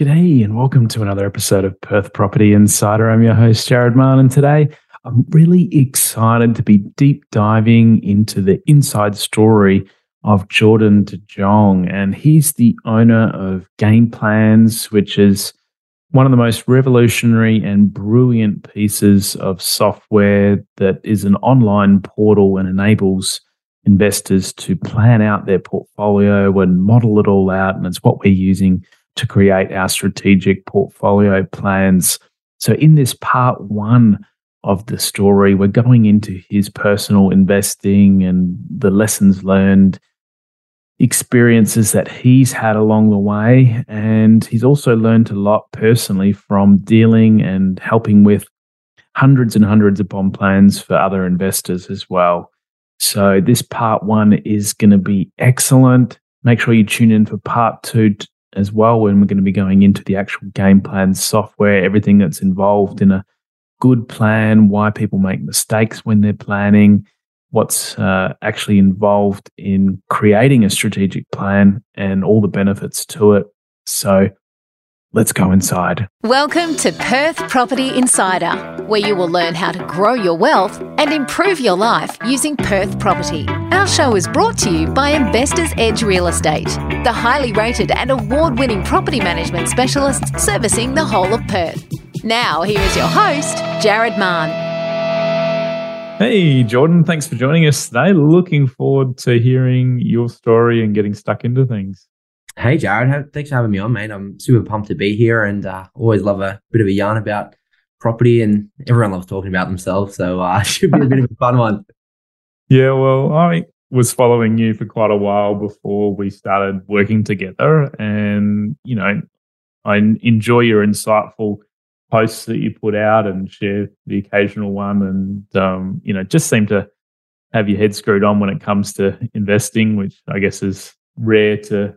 G'day, and welcome to another episode of Perth Property Insider. I'm your host, Jarrad Mahon, and today I'm really excited to be deep diving into the inside story of Jordan De Jong. And he's the owner of Gameplans, which is one of the most revolutionary and brilliant pieces of software that is an online portal and enables investors to plan out their portfolio and model it all out. And it's what we're using to create our strategic portfolio plans. So, in this part one of the story, we're going into his personal investing and the lessons learned, experiences that he's had along the way. And he's also learned a lot personally from dealing and helping with hundreds and hundreds upon plans for other investors as well. So, this part one is going to be excellent. Make sure you tune in for part two as well when we're going to be going into the actual game plan software, everything that's involved in a good plan, why people make mistakes when they're planning, what's uh, actually involved in creating a strategic plan, and all the benefits to it. So Let's go inside. Welcome to Perth Property Insider, where you will learn how to grow your wealth and improve your life using Perth property. Our show is brought to you by Investors Edge Real Estate, the highly rated and award winning property management specialists servicing the whole of Perth. Now, here is your host, Jarrad Mahon. Hey, Jordan, thanks for joining us today. Looking forward to hearing your story and getting stuck into things. Hey, Jarrad. Thanks for having me on, mate. I'm super pumped to be here and uh, always love a bit of a yarn about property and everyone loves talking about themselves. So uh, should be a bit of a fun one. Yeah, well, I was following you for quite a while before we started working together. And, you know, I enjoy your insightful posts that you put out and share the occasional one. And, um, you know, just seem to have your head screwed on when it comes to investing, which I guess is rare to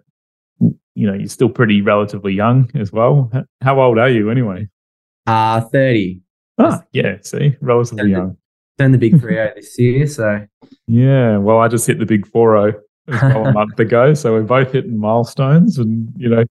you know, you're still pretty relatively young as well. How old are you anyway? Uh 30. Ah, yeah, see, relatively turned young. The, turned the big 30 this year, so. Yeah, well, I just hit the big 4 as well a month ago, so we're both hitting milestones and, you know,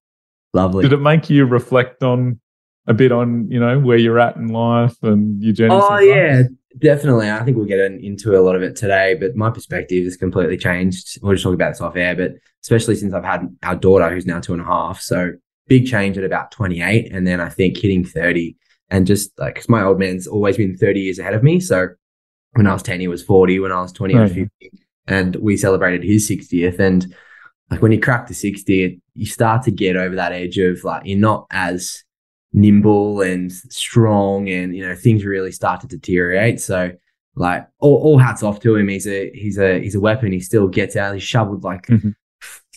lovely. Did it make you reflect on a bit on, you know, where you're at in life and your journey? Oh, yeah, Definitely. I think we'll get into a lot of it today, but my perspective has completely changed. We'll just talk about this off air, but especially since I've had our daughter who's now two and a half. So big change at about 28. And then I think hitting 30 and just like, cause my old man's always been 30 years ahead of me. So when I was 10, he was 40. When I was 20, I was 50. And we celebrated his 60th. And like when you crack the 60, you start to get over that edge of like, you're not as nimble and strong and you know things really start to deteriorate. So like all, all hats off to him. He's a he's a he's a weapon. He still gets out. He shoveled like mm-hmm.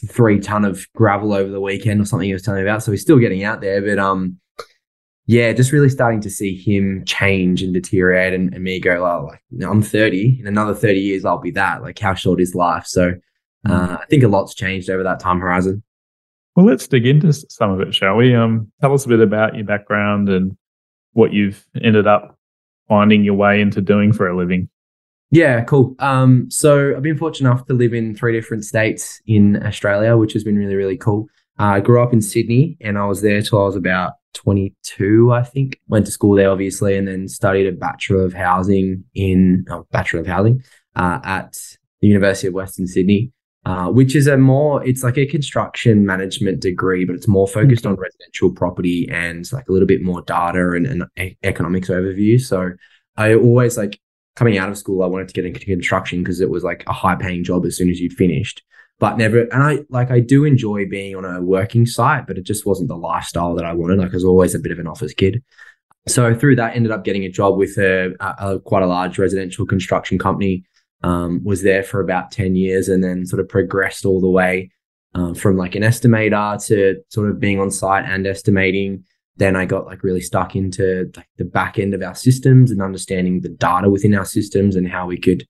three ton of gravel over the weekend or something he was telling me about. So he's still getting out there but um yeah just really starting to see him change and deteriorate and, and me go well like i'm 30 in another 30 years i'll be that. Like how short is life? So uh, mm. i think a lot's changed over that time horizon well, let's dig into some of it, shall we? Um, tell us a bit about your background and what you've ended up finding your way into doing for a living. Yeah, cool. Um, so I've been fortunate enough to live in three different states in Australia, which has been really, really cool. Uh, I grew up in Sydney and I was there till I was about 22, I think. Went to school there, obviously, and then studied a Bachelor of Housing in, oh, Bachelor of Housing uh, at the University of Western Sydney. Uh, which is a more it's like a construction management degree but it's more focused on residential property and like a little bit more data and, and economics overview. So i always like coming out of school i wanted to get into construction because it was like a high paying job as soon as you'd finished. But never and i like i do enjoy being on a working site but it just wasn't the lifestyle that i wanted. Like i was always a bit of an office kid. So through that ended up getting a job with a, a, a quite a large residential construction company um, was there for about 10 years and then sort of progressed all the way uh, from like an estimator to sort of being on site and estimating. Then I got like really stuck into like the back end of our systems and understanding the data within our systems and how we could,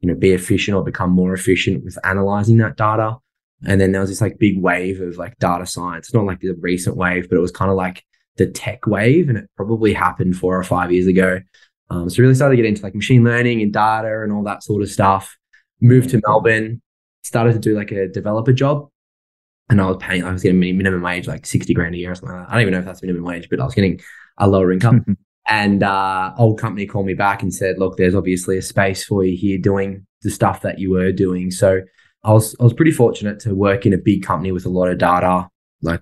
you know, be efficient or become more efficient with analyzing that data. And then there was this like big wave of like data science, not like the recent wave, but it was kind of like the tech wave. And it probably happened four or five years ago um, so really started to get into like machine learning and data and all that sort of stuff. Moved to Melbourne, started to do like a developer job. and I was paying, I was getting minimum wage like 60 grand a year or something like that. I don't even know if that's minimum wage, but I was getting a lower income. and uh, old company called me back and said, look, there's obviously a space for you here doing the stuff that you were doing. So I was, I was pretty fortunate to work in a big company with a lot of data, like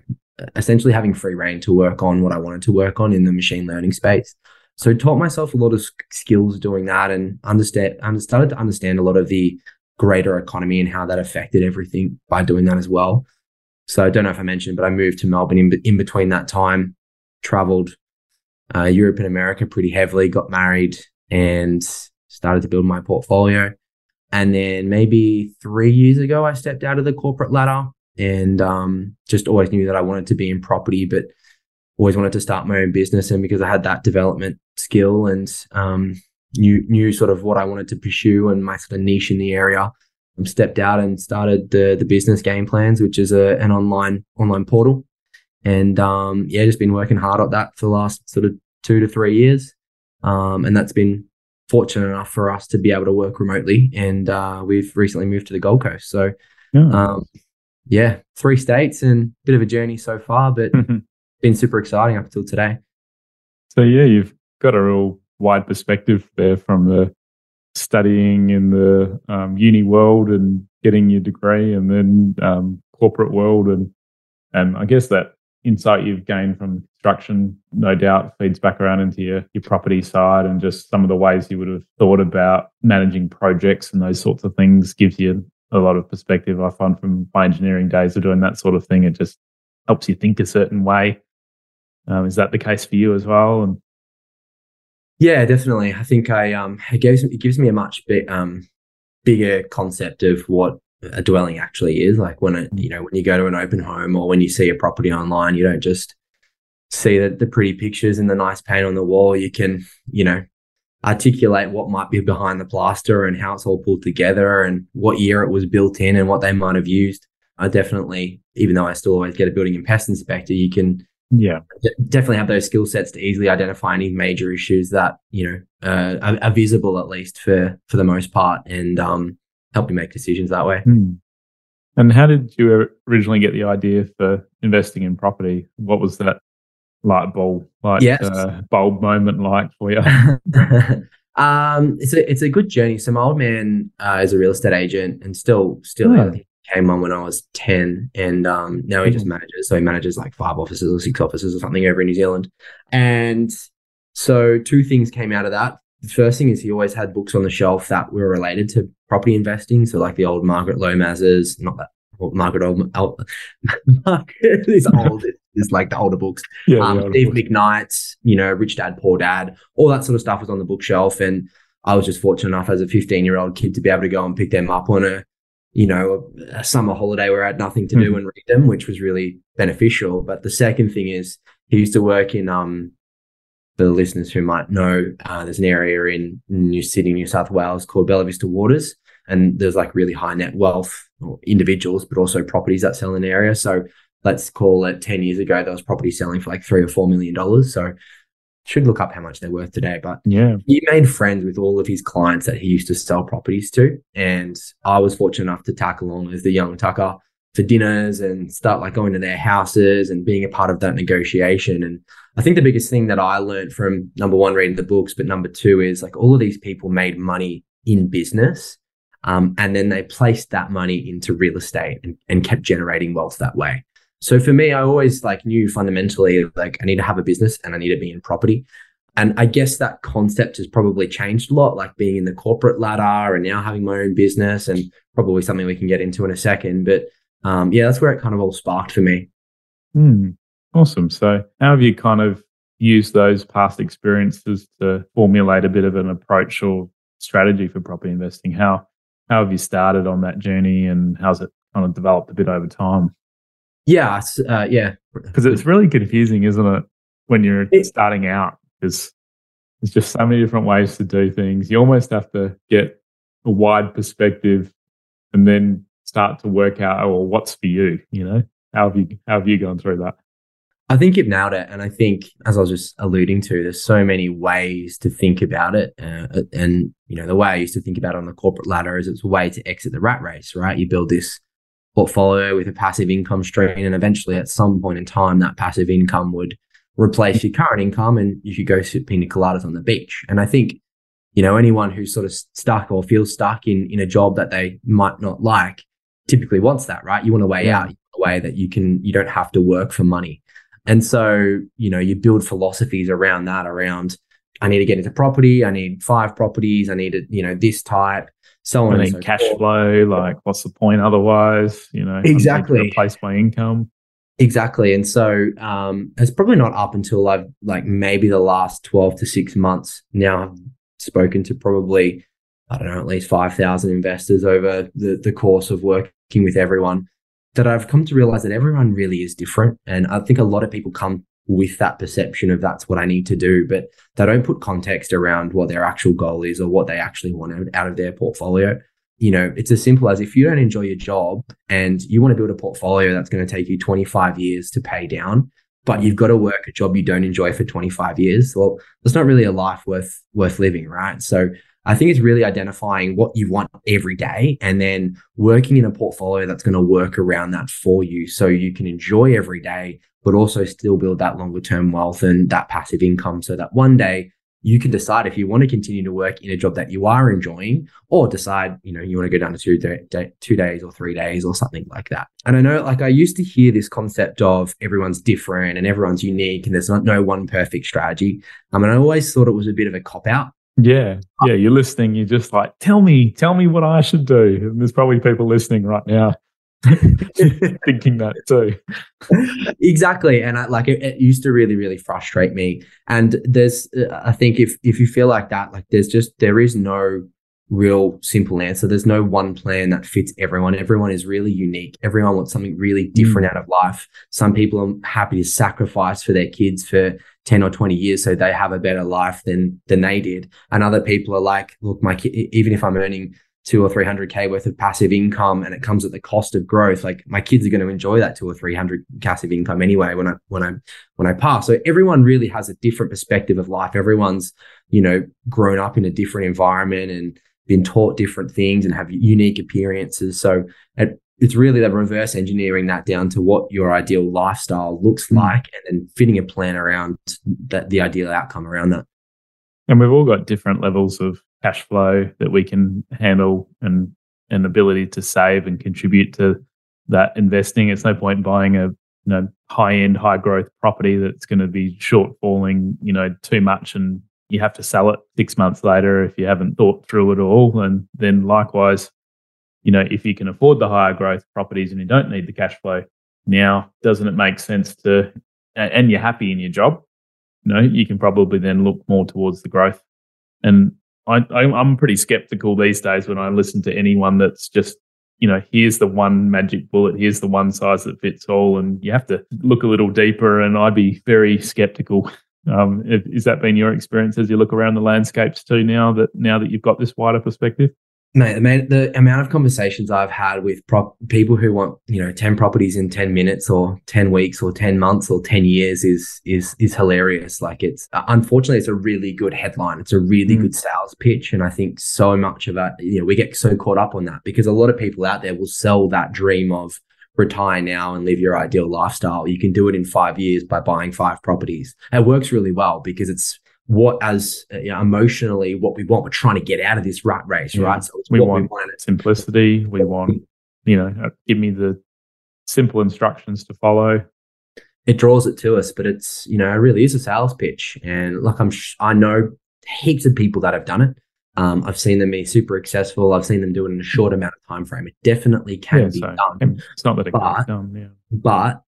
essentially having free reign to work on what I wanted to work on in the machine learning space. So taught myself a lot of skills doing that and understand, and started to understand a lot of the greater economy and how that affected everything by doing that as well. So I don't know if I mentioned, but I moved to Melbourne in, in between that time, traveled uh, Europe and America pretty heavily, got married and started to build my portfolio. And then maybe three years ago, I stepped out of the corporate ladder and um, just always knew that I wanted to be in property, but always wanted to start my own business. And because I had that development skill and um, knew knew sort of what I wanted to pursue and my sort of niche in the area, um, stepped out and started the the business Gameplans, which is a, an online online portal. And um, yeah, just been working hard at that for the last sort of two to three years. Um, and that's been fortunate enough for us to be able to work remotely. And uh, we've recently moved to the Gold Coast. So yeah, um, yeah three states and a bit of a journey so far, but been super exciting up until today. So yeah, you've got a real wide perspective there from the studying in the um, uni world and getting your degree, and then um, corporate world, and and I guess that insight you've gained from construction, no doubt, feeds back around into your your property side, and just some of the ways you would have thought about managing projects and those sorts of things gives you a lot of perspective. I find from my engineering days of doing that sort of thing, it just helps you think a certain way. Um, is that the case for you as well? And yeah, definitely. I think I um it gives it gives me a much um bigger concept of what a dwelling actually is. Like when it you know when you go to an open home or when you see a property online, you don't just see the, the pretty pictures and the nice paint on the wall. You can you know articulate what might be behind the plaster and how it's all pulled together and what year it was built in and what they might have used. I definitely, even though I still always get a building and pest inspector, you can yeah. Definitely have those skill sets to easily identify any major issues that you know uh, are, are, visible at least for for the most part and um, help you make decisions that way. Hmm. and how did you originally get the idea for investing in property? What was that light bulb like yes. uh, bulb moment like for you um it's a it's a good journey. So my old man uh, is a real estate agent and still still oh came on when I was 10 and um, now he just mm-hmm. manages. So he manages like five offices or six offices or something over in New Zealand. And so two things came out of that. The first thing is he always had books on the shelf that were related to property investing. So like the old Margaret Lomas's, not that well, Margaret old, old Margaret is old. It's like the older books. Yeah, um, Steve books. McKnight's, you know, Rich Dad Poor Dad, all that sort of stuff was on the bookshelf. And I was just fortunate enough as a 15 year old kid to be able to go and pick them up on a you know, a summer holiday where I had nothing to do mm. and read them, which was really beneficial. But the second thing is he used to work in um the listeners who might know, uh, there's an area in New City, New South Wales called Bella Vista Waters. And there's like really high net wealth individuals, but also properties that sell in the area. So let's call it 10 years ago, there was property selling for like three or four million dollars. So should look up how much they're worth today. But yeah, he made friends with all of his clients that he used to sell properties to. And I was fortunate enough to tack along as the young tucker for dinners and start like going to their houses and being a part of that negotiation. And I think the biggest thing that I learned from number one, reading the books, but number two is like all of these people made money in business. Um, and then they placed that money into real estate and, and kept generating wealth that way. So for me, I always like knew fundamentally like I need to have a business and I need to be in property. And I guess that concept has probably changed a lot, like being in the corporate ladder and now having my own business, and probably something we can get into in a second. But um, yeah, that's where it kind of all sparked for me. Mm, awesome. So, how have you kind of used those past experiences to formulate a bit of an approach or strategy for property investing? How how have you started on that journey, and how's it kind of developed a bit over time? Yeah, uh, yeah. Because it's really confusing, isn't it, when you're it, starting out? Because there's just so many different ways to do things. You almost have to get a wide perspective and then start to work out, oh, well, what's for you? You know, how have you how have you gone through that? I think you've nailed it, and I think, as I was just alluding to, there's so many ways to think about it. Uh, and you know, the way I used to think about it on the corporate ladder is it's a way to exit the rat race, right? You build this portfolio with a passive income stream. And eventually, at some point in time, that passive income would replace your current income and you could go sit pina coladas on the beach. And I think, you know, anyone who's sort of stuck or feels stuck in, in a job that they might not like typically wants that, right? You want a way out, a way that you can, you don't have to work for money. And so, you know, you build philosophies around that, around, I need to get into property. I need five properties. I need, you know, this type so on. I need so cash forth. flow. Like, what's the point otherwise? You know, exactly replace my income. Exactly. And so um, it's probably not up until I've like maybe the last 12 to six months now I've spoken to probably, I don't know, at least 5,000 investors over the, the course of working with everyone that I've come to realize that everyone really is different. And I think a lot of people come with that perception of that's what I need to do, but they don't put context around what their actual goal is or what they actually want out of their portfolio. You know, it's as simple as if you don't enjoy your job and you want to build a portfolio that's going to take you 25 years to pay down, but you've got to work a job you don't enjoy for 25 years. Well, that's not really a life worth worth living, right? So I think it's really identifying what you want every day and then working in a portfolio that's going to work around that for you so you can enjoy every day, but also still build that longer term wealth and that passive income so that one day you can decide if you want to continue to work in a job that you are enjoying or decide, you know, you want to go down to two, two days or three days or something like that. And I know, like, I used to hear this concept of everyone's different and everyone's unique and there's not no one perfect strategy. Um, I mean, I always thought it was a bit of a cop out yeah, yeah. You're listening. You're just like, tell me, tell me what I should do. And there's probably people listening right now thinking that too. exactly, and I, like it, it, used to really, really frustrate me. And there's, uh, I think, if if you feel like that, like there's just there is no real simple answer. There's no one plan that fits everyone. Everyone is really unique. Everyone wants something really different mm. out of life. Some people are happy to sacrifice for their kids for 10 or 20 years so they have a better life than than they did. And other people are like look my kid even if i'm earning two or 300k worth of passive income and it comes at the cost of growth like my kids are going to enjoy that two or 300 passive income anyway when i when i when i pass. So everyone really has a different perspective of life. Everyone's you know grown up in a different environment and been taught different things and have unique appearances so it, it's really the reverse engineering that down to what your ideal lifestyle looks mm. like and then fitting a plan around that the ideal outcome around that. And we've all got different levels of cash flow that we can handle and an ability to save and contribute to that investing. It's no point buying a you know high end, high growth property that's going to be shortfalling, you know, too much and you have to sell it six months later if you haven't thought through it all. And then likewise, you know, if you can afford the higher growth properties and you don't need the cash flow now, doesn't it make sense to, and you're happy in your job, you know, you can probably then look more towards the growth. And I, I'm pretty skeptical these days when I listen to anyone that's just, you know, here's the one magic bullet, here's the one size that fits all, and you have to look a little deeper. And I'd be very skeptical. Um, is that been your experience as you look around the landscapes too now that now that you've got this wider perspective? Mate, the, the amount of conversations I've had with prop, people who want, you know, 10 properties in 10 minutes or 10 weeks or 10 months or 10 years is is is hilarious. Like it's unfortunately it's a really good headline. It's a really mm. good sales pitch and I think so much of that, you know, we get so caught up on that because a lot of people out there will sell that dream of retire now and live your ideal lifestyle. You can do it in 5 years by buying 5 properties. It works really well because it's what as uh, you know, emotionally what we want. We're trying to get out of this rat race, yeah. right? So we want, we want simplicity. We want, you know, uh, give me the simple instructions to follow. It draws it to us, but it's you know, it really is a sales pitch. And like I'm, sh- I know heaps of people that have done it. Um, I've seen them be super successful. I've seen them do it in a short amount of time frame. It definitely can yeah, be so done. It's not that it but, can be done. Yeah. But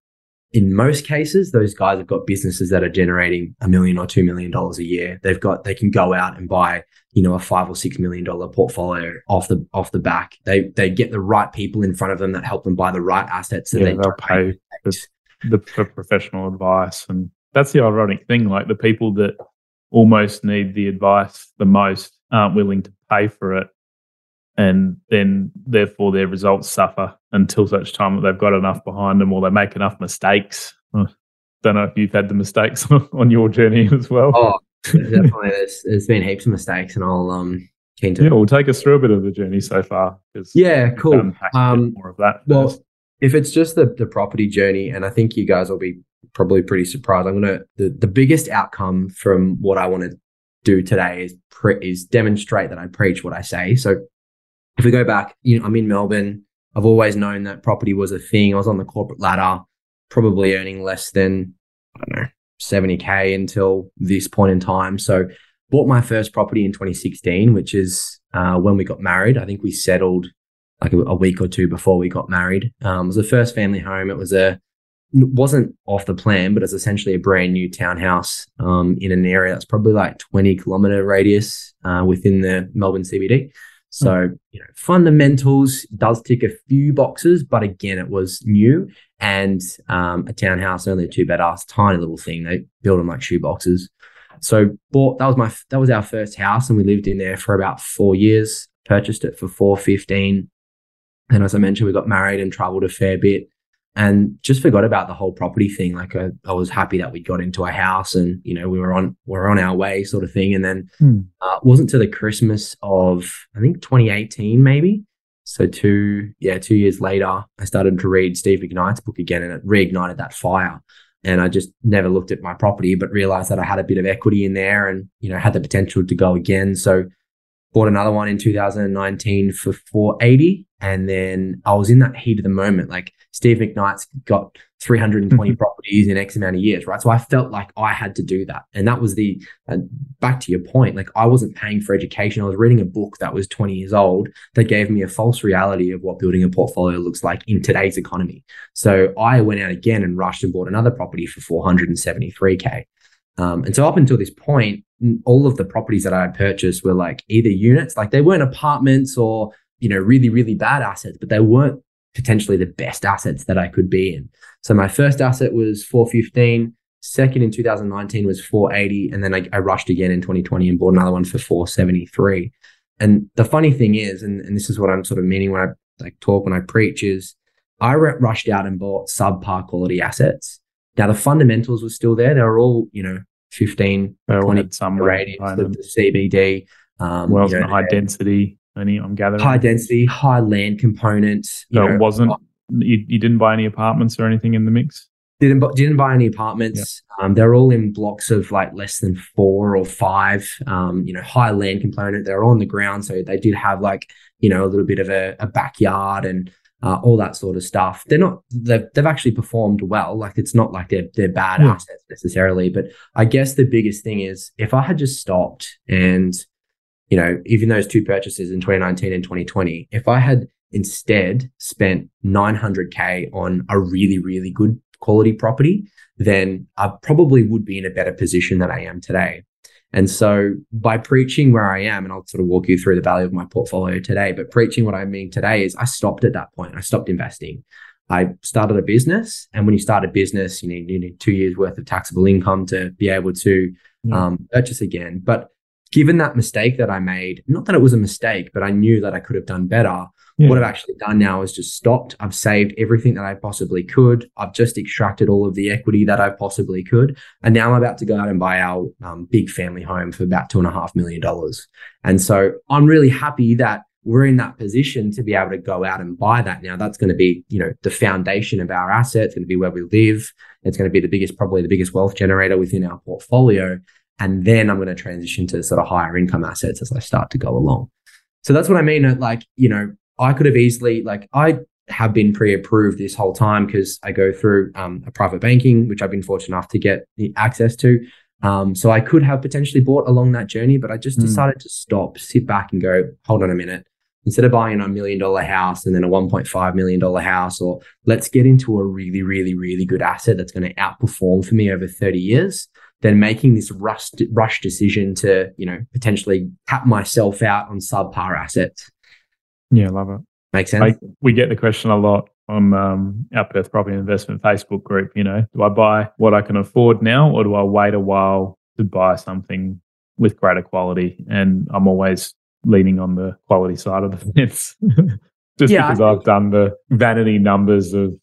in most cases, those guys have got businesses that are generating a million or two million dollars a year. They've got they can go out and buy, you know, a five or six million dollar portfolio off the off the back. They they get the right people in front of them that help them buy the right assets that yeah, they they'll pay the, the professional advice. And that's the ironic thing. Like the people that almost need the advice the most aren't willing to pay for it and then therefore their results suffer until such time that they've got enough behind them or they make enough mistakes. I don't know if you've had the mistakes on your journey as well. Oh, definitely. there's, there's been heaps of mistakes, and I'll um keen to. Yeah, we'll take us through a bit of the journey so far. Yeah, cool. Um, more of that. Well, if it's just the the property journey, and I think you guys will be probably pretty surprised. I'm gonna the the biggest outcome from what I want to do today is pre- is demonstrate that I preach what I say. So if we go back, you know, I'm in Melbourne. I've always known that property was a thing. I was on the corporate ladder, probably earning less than I don't know 70k until this point in time. So bought my first property in 2016, which is uh, when we got married. I think we settled like a, week or two before we got married. Um, it was a first family home. It was a wasn't off the plan, but it's essentially a brand new townhouse um, in an area that's probably like 20 kilometer radius uh, within the Melbourne CBD. So, mm. you know, fundamentals does tick a few boxes, but again, it was new and um, a townhouse, only a two bed ass, tiny little thing. They built them like shoe boxes. So bought that was my that was our first house, and we lived in there for about four years. Purchased it for four fifteen, and as I mentioned, we got married and travelled a fair bit and just forgot about the whole property thing. Like I, I, was happy that we got into a house and you know we were on we are on our way, sort of thing. And then hmm. uh, wasn't to the Christmas of I think 2018 maybe. So two yeah two years later, I started to read Steve McKnight's book again, and it reignited that fire. And I just never looked at my property, but realized that I had a bit of equity in there, and you know had the potential to go again. So bought another one in 2019 for 480 and then I was in that heat of the moment. Like Steve McKnight's got 320 mm-hmm. properties in X amount of years, right? So I felt like I had to do that. And that was the, uh, back to your point, like I wasn't paying for education. I was reading a book that was 20 years old that gave me a false reality of what building a portfolio looks like in today's economy. So I went out again and rushed and bought another property for 473K. Um, and so up until this point, all of the properties that I had purchased were like either units, like they weren't apartments or you know, really, really bad assets, but they weren't potentially the best assets that I could be in. So my first asset was 415. Second in 2019 was 480. And then I, I rushed again in 2020 and bought another one for 473. And the funny thing is, and, and this is what I'm sort of meaning when I like talk, when I preach is I rushed out and bought subpar quality assets. Now the fundamentals were still there. They were all, you know, 15, they 20 some radius, the, the CBD. Um, well, you know, high density. Any, I'm gathering high density, high land component. So know, it wasn't. You, you didn't buy any apartments or anything in the mix. Didn't didn't buy any apartments. Yeah. Um, they're all in blocks of like less than four or five. Um, you know, high land component. They're on the ground, so they did have like you know a little bit of a, a backyard and uh, all that sort of stuff. They're not they've, they've actually performed well. Like it's not like they're they're bad yeah. assets necessarily. But I guess the biggest thing is if I had just stopped and you know, even those two purchases in 2019 and 2020, if I had instead spent 900K on a really, really good quality property, then I probably would be in a better position than I am today. And so by preaching where I am, and I'll sort of walk you through the value of my portfolio today, but preaching what I mean today is I stopped at that point. I stopped investing. I started a business. And when you start a business, you need, you need two years worth of taxable income to be able to yeah. um, purchase again. But given that mistake that I made, not that it was a mistake, but I knew that I could have done better. Yeah. What I've actually done now is just stopped. I've saved everything that I possibly could. I've just extracted all of the equity that I possibly could. And now I'm about to go out and buy our um, big family home for about two and a half million dollars. And so I'm really happy that we're in that position to be able to go out and buy that. Now that's going to be, you know, the foundation of our asset. It's going to be where we live. It's going to be the biggest, probably the biggest wealth generator within our portfolio. And then I'm going to transition to sort of higher income assets as I start to go along. So that's what I mean. Like, you know, I could have easily, like, I have been pre-approved this whole time because I go through um, a private banking, which I've been fortunate enough to get the access to. Um, so I could have potentially bought along that journey, but I just mm. decided to stop, sit back, and go, hold on a minute. Instead of buying a million dollar house and then a $1.5 million house, or let's get into a really, really, really good asset that's going to outperform for me over 30 years than making this rush, rush decision to, you know, potentially tap myself out on subpar assets. Yeah, love it. Makes sense. we get the question a lot on um, our Perth Property Investment Facebook group. You know, do I buy what I can afford now, or do I wait a while to buy something with greater quality? And I'm always leaning on the quality side of the fence, just yeah, because I've done the vanity numbers of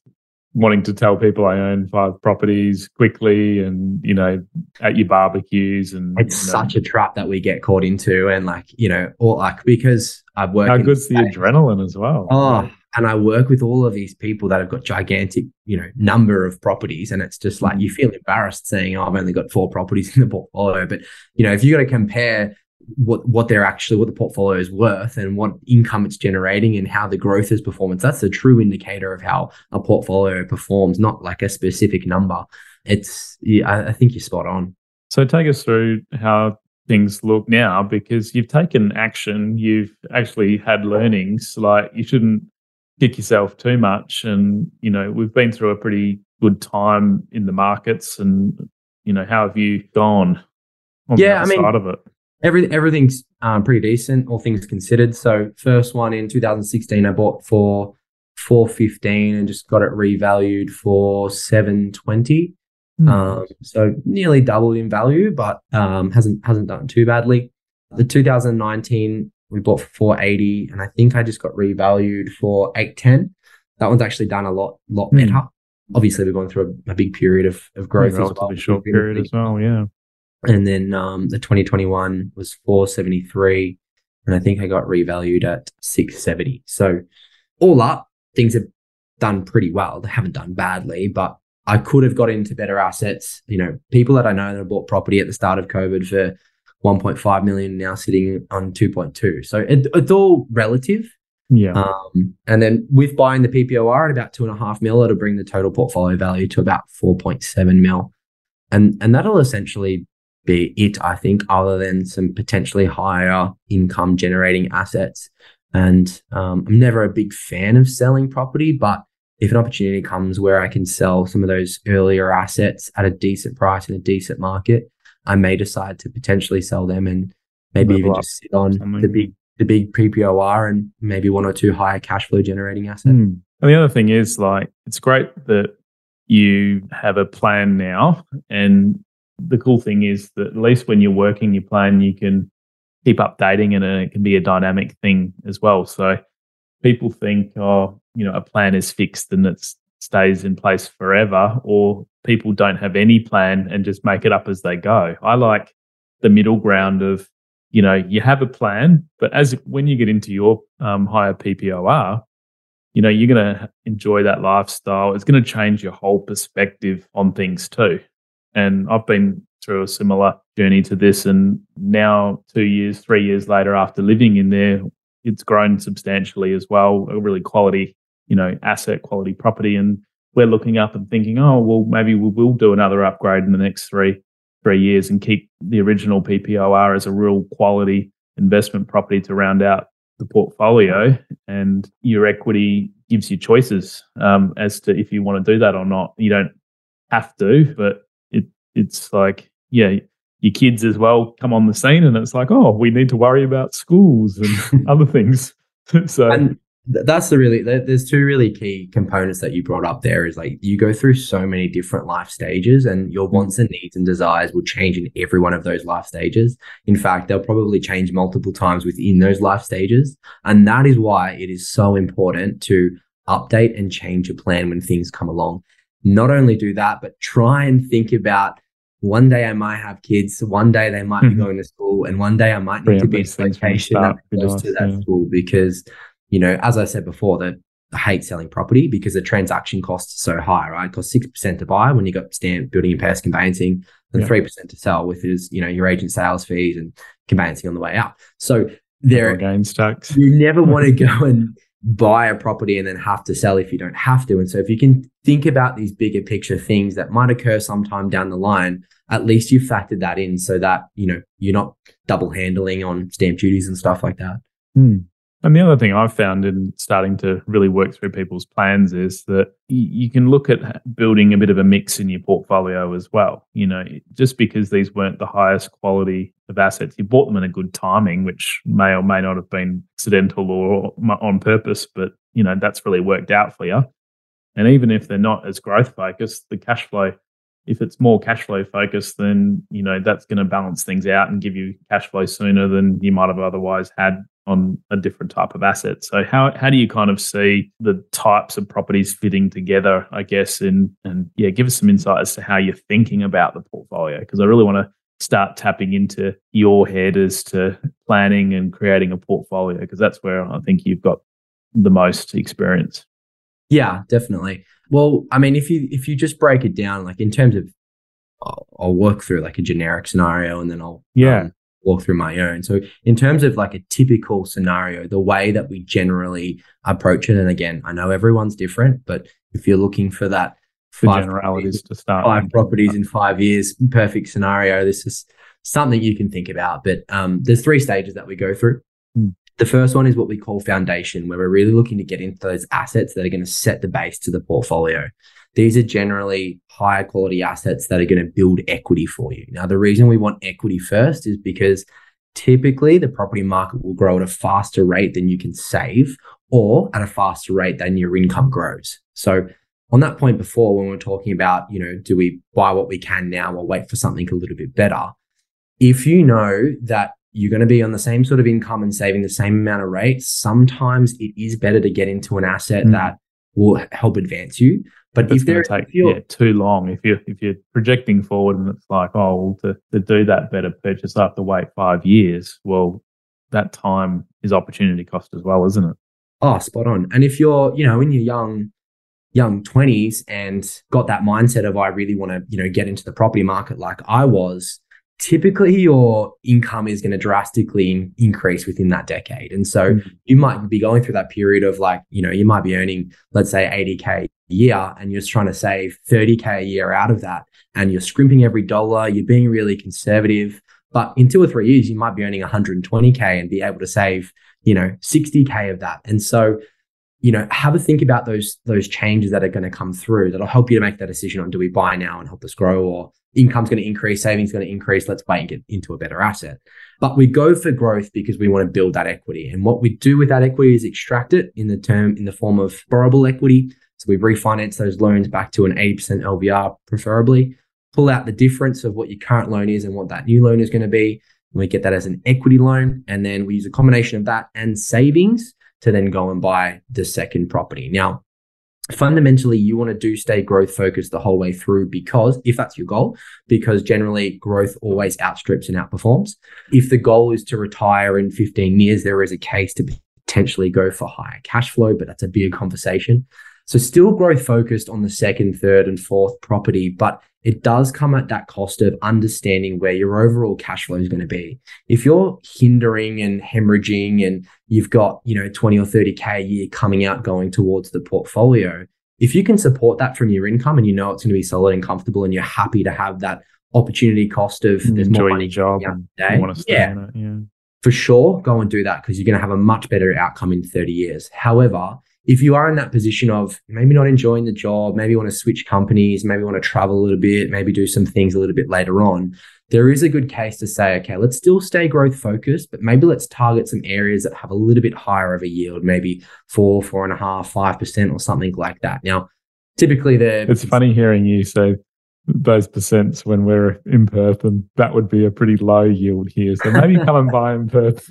wanting to tell people I own five properties quickly and, you know, at your barbecues and it's you know. such a trap that we get caught into and like, you know, or like because I've worked How good's the adrenaline as well? Oh, and I work with all of these people that have got gigantic, you know, number of properties, and it's just like Mm. you feel embarrassed saying, "Oh, I've only got four properties in the portfolio." But you know, if you got to compare what what they're actually what the portfolio is worth and what income it's generating and how the growth is performance, that's a true indicator of how a portfolio performs, not like a specific number. It's yeah, I, think you're spot on. So take us through how things look now because you've taken action, you've actually had learnings. Like you shouldn't kick yourself too much. And, you know, we've been through a pretty good time in the markets. And, you know, how have you gone on Yeah, the I mean- side of it? Every, everything's um, pretty decent, all things considered. So first one in 2016, I bought for 415 and just got it revalued for 720. Hmm. Um, so nearly doubled in value, but um, hasn't hasn't done too badly. The 2019 we bought for 480, and I think I just got revalued for 810. That one's actually done a lot lot Hmm. better. Obviously, we're going through a, a big period of, of growth as well. short period as well. Yeah. And then um, the 2021 was 473 and i think i got revalued at 670 so all up things have done pretty well. They haven't done badly but i could have got into better assets. You know people that i know that have bought property at the start of covid for 1.5 million now sitting on 2.2 so it, it's all relative. Yeah. um, and then with buying the PPOR at about two and a half mil, it'll bring the total portfolio value to about 4.7 mil. And, and that'll essentially be it, I think, other than some potentially higher income generating assets. And um, I'm never a big fan of selling property, but if an opportunity comes where I can sell some of those earlier assets at a decent price in a decent market, I may decide to potentially sell them and maybe Level even just sit on something. the big the big PPOR and maybe one or two higher cash flow generating assets. Hmm. And the other thing is like it's great that you have a plan now. And the cool thing is that at least when you're working your plan, you can keep updating and it can be a dynamic thing as well. So people think, oh, you know, a plan is fixed and it stays in place forever, or people don't have any plan and just make it up as they go. I like the middle ground of, you know, you have a plan, but as when you get into your um, higher PPOR, you know, you're going to enjoy that lifestyle. It's going to change your whole perspective on things too. And I've been through a similar journey to this. And now, two years, three years later, after living in there, it's grown substantially as well. A really quality, you know, asset quality property. And we're looking up and thinking, oh, well, maybe we will do another upgrade in the next three, three years and keep the original PPOR as a real quality investment property to round out the portfolio and your equity gives you choices um, as to if you want to do that or not. You don't have to, but it's like, yeah, your kids as well come on the scene and it's like, oh, we need to worry about schools and other things. so And that's the really there's two really key components that you brought up there is like you go through so many different life stages and your mm. wants and needs and desires will change in every one of those life stages. In fact they'll probably change multiple times within those life stages. And that is why it is so important to update and change your plan when things come along not only do that but try and think about one day I might have kids, one day they might Mhm. be going to school, and one day I might need to be in a location that goes nice, to that yeah. school because you know, as I said before, that I hate selling property because the transaction costs is so high, right? It costs six percent to buy when you got stamp building and pest conveyancing, and Yeah. three percent to sell, with is you know your agent sales fees and conveyancing on the way out. So there, are gains tax. you never want to go and buy a property and then have to sell if you don't have to. And so if you can think about these bigger picture things that might occur sometime down the line, at least you've factored that in so that, you know, you're not double handling on stamp duties and stuff like that. Hmm. And the other thing I've found in starting to really work through people's plans is that you can look at building a bit of a mix in your portfolio as well. You know, just because these weren't the highest quality of assets, you bought them in a good timing, which may or may not have been accidental or on purpose, but you know that's really worked out for you. And even if they're not as growth focused, the cash flow, if it's more cash flow focused, then you know that's going to balance things out and give you cash flow sooner than you might have otherwise had on a different type of asset. So how how do you kind of see the types of properties fitting together, I guess, and and yeah, give us some insight as to how you're thinking about the portfolio because I really want to start tapping into your head as to planning and creating a portfolio because that's where I think you've got the most experience. Yeah, definitely. Well, I mean, if you if you just break it down, like in terms of, I'll, I'll work through like a generic scenario, and then I'll yeah um, walk through my own. So, in terms of like a typical scenario, the way that we generally approach it, and again, I know everyone's different, but if you're looking for that the generalities to start five properties in five years, perfect scenario, this is something you can think about. But um, there's three stages that we go through. Mm. The first one is what we call foundation, where we're really looking to get into those assets that are going to set the base to the portfolio. These are generally higher quality assets that are going to build equity for you. Now, the reason we want equity first is because typically the property market will grow at a faster rate than you can save or at a faster rate than your income grows. So, on that point before, when we we're talking about, you know, do we buy what we can now or wait for something a little bit better? If you know that you're going to be on the same sort of income and saving the same amount of rate, sometimes it is better to get into an asset mm. that will help advance you. But if they're take yeah, too long, if you're if you're projecting forward and it's like, oh, well, to, to do that better purchase, I have to wait five years. Well, that time is opportunity cost as well, isn't it? Oh, spot on. And if you're, you know, in your young young 20s and got that mindset of I really want to, you know, get into the property market like I was, typically your income is going to drastically increase within that decade. And so mm-hmm. you might be going through that period of like, you know, you might be earning, let's say 80K a year and you're just trying to save 30K a year out of that. And you're scrimping every dollar, you're being really conservative. But in two or three years, you might be earning 120K and be able to save, you know, 60K of that. And so you know, have a think about those those changes that are going to come through that'll help you to make that decision on do we buy now and help us grow or income's going to increase, savings going to increase, let's wait and get into a better asset. But we go for growth because we want to build that equity. And what we do with that equity is extract it in the term in the form of borrowable equity. So we refinance those loans back to an 80% LVR preferably, pull out the difference of what your current loan is and what that new loan is going to be. And we get that as an equity loan. And then we use a combination of that and savings to then go and buy the second property. Now, fundamentally you want to do stay growth focused the whole way through because if that's your goal because generally growth always outstrips and outperforms if the goal is to retire in 15 years there is a case to potentially go for higher cash flow but that's a bigger conversation so still growth focused on the second, third, and fourth property, but it does come at that cost of understanding where your overall cash flow is going to be. If you're hindering and hemorrhaging and you've got, you know, 20 or 30K a year coming out going towards the portfolio, if you can support that from your income and you know it's going to be solid and comfortable and you're happy to have that opportunity cost of there's more money job day, yeah, yeah, for sure, go and do that because you're going to have a much better outcome in 30 years. However, if you are in that position of maybe not enjoying the job, maybe want to switch companies, maybe want to travel a little bit, maybe do some things a little bit later on, there is a good case to say, okay, let's still stay growth focused, but maybe let's target some areas that have a little bit higher of a yield, maybe four, four and a half, five percent or something like that. Now, typically the it's funny hearing you say those percents when we're in Perth, and that would be a pretty low yield here. So maybe come and buy in Perth.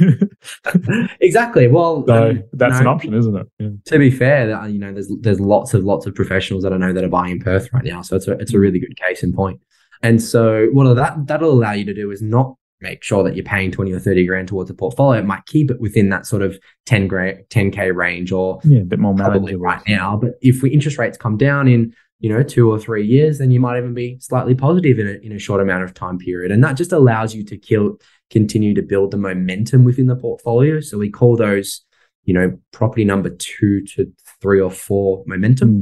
exactly. Well, so um, that's no, an option, isn't it? Yeah. To be fair, you know, there's there's lots of lots of professionals that I know that are buying in Perth right now. So it's a it's a really good case in point. And so what that that'll allow you to do is not make sure that you're paying 20 or 30 grand towards a portfolio. It might keep it within that sort of 10 grand, 10K range or yeah, a bit more probably right now. But if we interest rates come down in you know, two or three years, then you might even be slightly positive in a, in a short amount of time period. And that just allows you to kill, continue to build the momentum within the portfolio. So we call those, you know, property number two to three or four momentum. Hmm.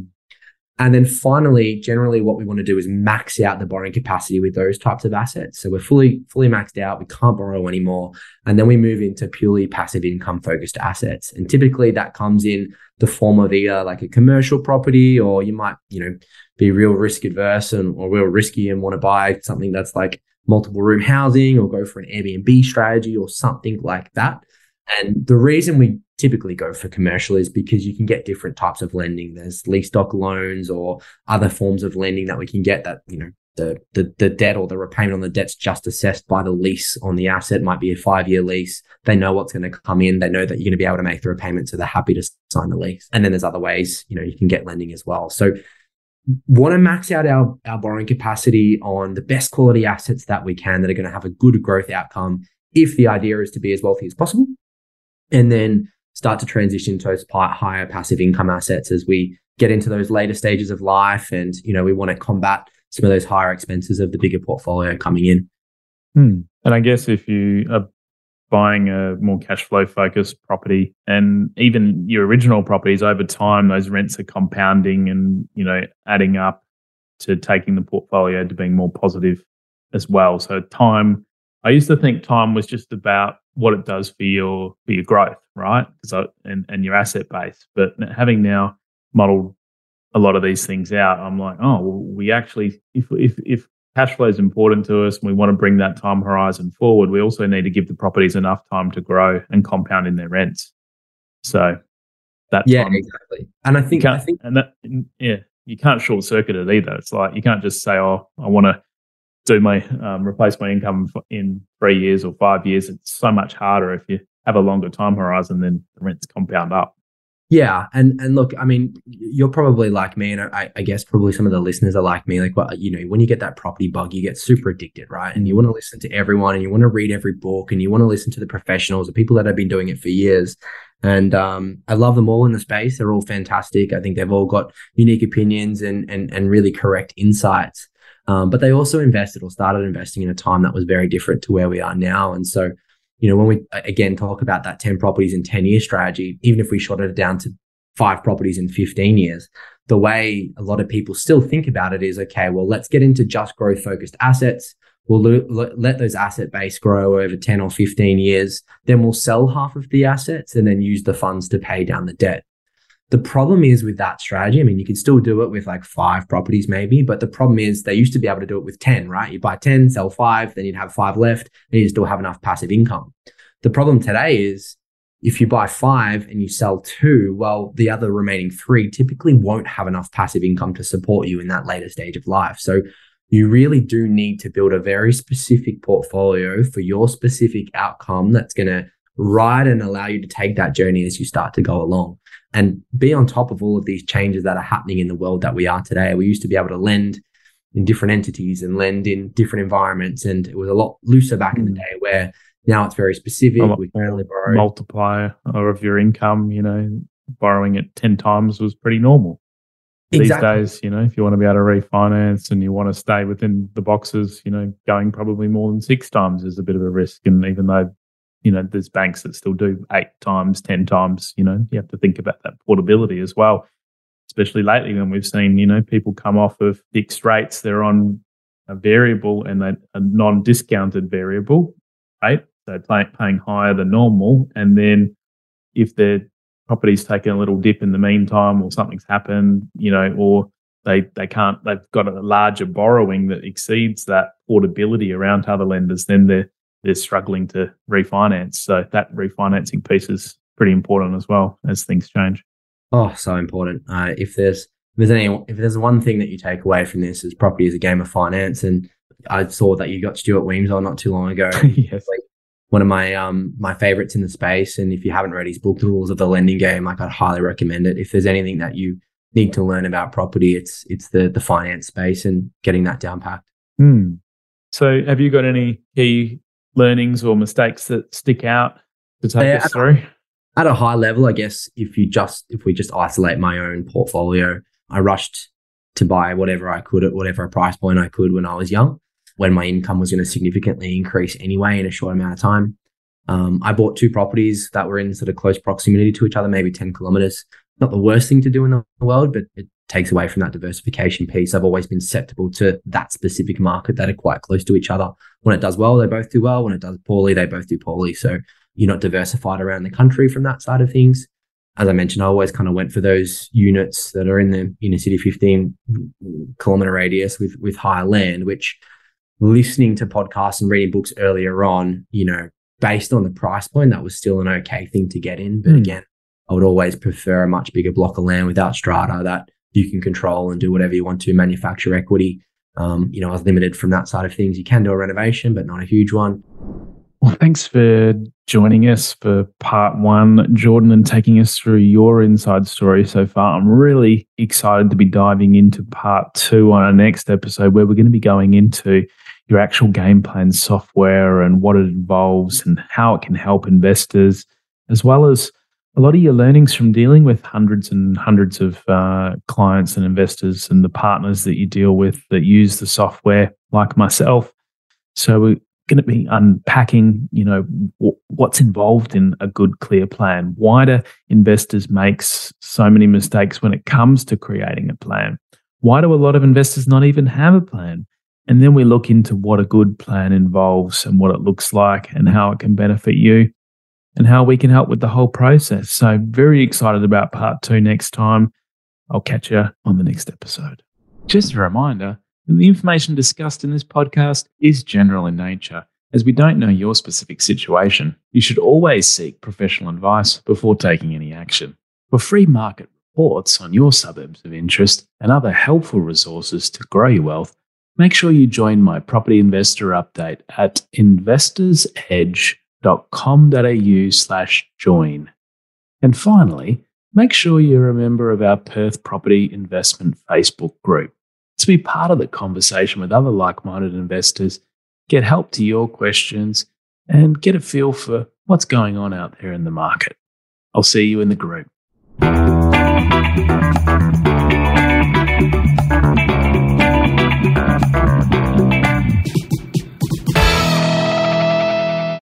And then finally, generally what we want to do is max out the borrowing capacity with those types of assets. So we're fully, fully maxed out. We can't borrow anymore. And then we move into purely passive income focused assets. And typically that comes in the form of either like a commercial property or you might, you know, be real risk adverse and or real risky and want to buy something that's like multiple room housing or go for an Airbnb strategy or something like that. And the reason we typically go for commercial is because you can get different types of lending. There's lease doc loans or other forms of lending that we can get that, you know, the, the, the debt or the repayment on the debt's just assessed by the lease on the asset. It might be a five year lease. They know what's going to come in. They know that you're going to be able to make the repayment. So they're happy to sign the lease. And then there's other ways, you know, you can get lending as well. So want to max out our, our borrowing capacity on the best quality assets that we can that are going to have a good growth outcome if the idea is to be as wealthy as possible. And then start to transition to those higher passive income assets as we get into those later stages of life and you know we want to combat some of those higher expenses of the bigger portfolio coming in hmm. and i guess if you are buying a more cash flow focused property and even your original properties over time those rents are compounding and you know adding up to taking the portfolio to being more positive as well so time i used to think time was just about what it does for your for your growth right because and, and your asset base but having now modeled a lot of these things out i'm like oh well, we actually if if if cash flow is important to us and we want to bring that time horizon forward, we also need to give the properties enough time to grow and compound in their rents. So that yeah, time, exactly. And I think I think and that yeah, you can't short circuit it either. It's like you can't just say, oh, I want to do my um, replace my income in three years or five years. It's so much harder if you have a longer time horizon. Then the rents compound up. Yeah, and and look, I mean, you're probably like me, and I, I guess probably some of the listeners are like me. Like, well, you know, when you get that property bug, you get super addicted, right? And you want to listen to everyone, and you want to read every book, and you want to listen to the professionals, the people that have been doing it for years. And um, I love them all in the space. They're all fantastic. I think they've all got unique opinions and and and really correct insights. Um, but they also invested or started investing in a time that was very different to where we are now, and so you know, when we again talk about that 10 properties in 10 year strategy, even if we shot it down to five properties in 15 years, the way a lot of people still think about it is okay, well, let's get into just growth focused assets. We'll lo- let those asset base grow over 10 or 15 years. Then we'll sell half of the assets and then use the funds to pay down the debt. The problem is with that strategy, I mean, you can still do it with like five properties maybe, but the problem is they used to be able to do it with 10, right? You buy 10, sell five, then you'd have five left, and you still have enough passive income. The problem today is if you buy five and you sell two, well, the other remaining three typically won't have enough passive income to support you in that later stage of life. So you really do need to build a very specific portfolio for your specific outcome that's going to ride and allow you to take that journey as you start to go along and be on top of all of these changes that are happening in the world that we are today. We used to be able to lend in different entities and lend in different environments, and it was a lot looser back mm. in the hmm. day where now it's very specific. We can only borrow multiplier of your income. You know, borrowing it ten times was pretty normal. Exactly. These days, you know, if you want to be able to refinance and you want to stay within the boxes, you know, going probably more than six times is a bit of a risk. And even though you know, there's banks that still do eight times, 10 times, you know, you have to think about that portability as well, especially lately when we've seen, you know, people come off of fixed rates, they're on a variable and a, a non discounted variable, right? So pay, paying higher than normal. And then if their property's taken a little dip in the meantime or something's happened, you know, or they, they can't, they've got a larger borrowing that exceeds that portability around other lenders, then they're, they're struggling to refinance. So that refinancing piece is pretty important as well as things change. Oh, so important. Uh, if there's if there's any if there's one thing that you take away from this is property is a game of finance, and I saw that you got Stuart Wemyss on not too long ago. yes. Like one of my um my favorites in the space, and if you haven't read his book, The Rules of the Lending Game, like I'd highly recommend it. If there's anything that you need to learn about property, it's it's the the finance space and getting that down packed. Hmm. So, have you got any key learnings or mistakes that stick out to take yeah, us through? At a high level, I guess if you just if we just isolate my own portfolio, I rushed to buy whatever I could at whatever price point I could when I was young, when my income was going to significantly increase anyway in a short amount of time. Um, I bought two properties that were in sort of close proximity to each other, maybe 10 kilometers. Not the worst thing to do in the world, but it takes away from that diversification piece. I've always been susceptible to that specific market that are quite close to each other. When it does well, they both do well. When it does poorly, they both do poorly. So you're not diversified around the country from that side of things. As I mentioned, I always kind of went for those units that are in the inner city 15 kilometer radius with with higher land, which listening to podcasts and reading books earlier on, you know, based on the price point, that was still an okay thing to get in. But mm. again, I would always prefer a much bigger block of land without strata that you can control and do whatever you want to, manufacture equity. Um, you know, I was limited from that side of things. You can do a renovation, but not a huge one. Well, thanks for joining us for part one, Jordan, and taking us through your inside story so far. I'm really excited to be diving into part two on our next episode, where we're going to be going into your actual game plan software and what it involves and how it can help investors, as well as a lot of your learnings from dealing with hundreds and hundreds of uh, clients and investors and the partners that you deal with that use the software, like myself. So we're going to be unpacking, you know, w- what's involved in a good, clear plan. Why do investors make so many mistakes when it comes to creating a plan? Why do a lot of investors not even have a plan? And then we look into what a good plan involves and what it looks like and how it can benefit you and how we can help with the whole process. So, very excited about part two next time. I'll catch you on the next episode. Just a reminder the information discussed in this podcast is general in nature. As we don't know your specific situation, you should always seek professional advice before taking any action. For free market reports on your suburbs of interest and other helpful resources to grow your wealth, make sure you join my property investor update at www.perth.com.au slash join. And finally, make sure you're a member of our Perth Property Investment Facebook group to be part of the conversation with other like minded investors, get help to your questions, and get a feel for what's going on out there in the market. I'll see you in the group.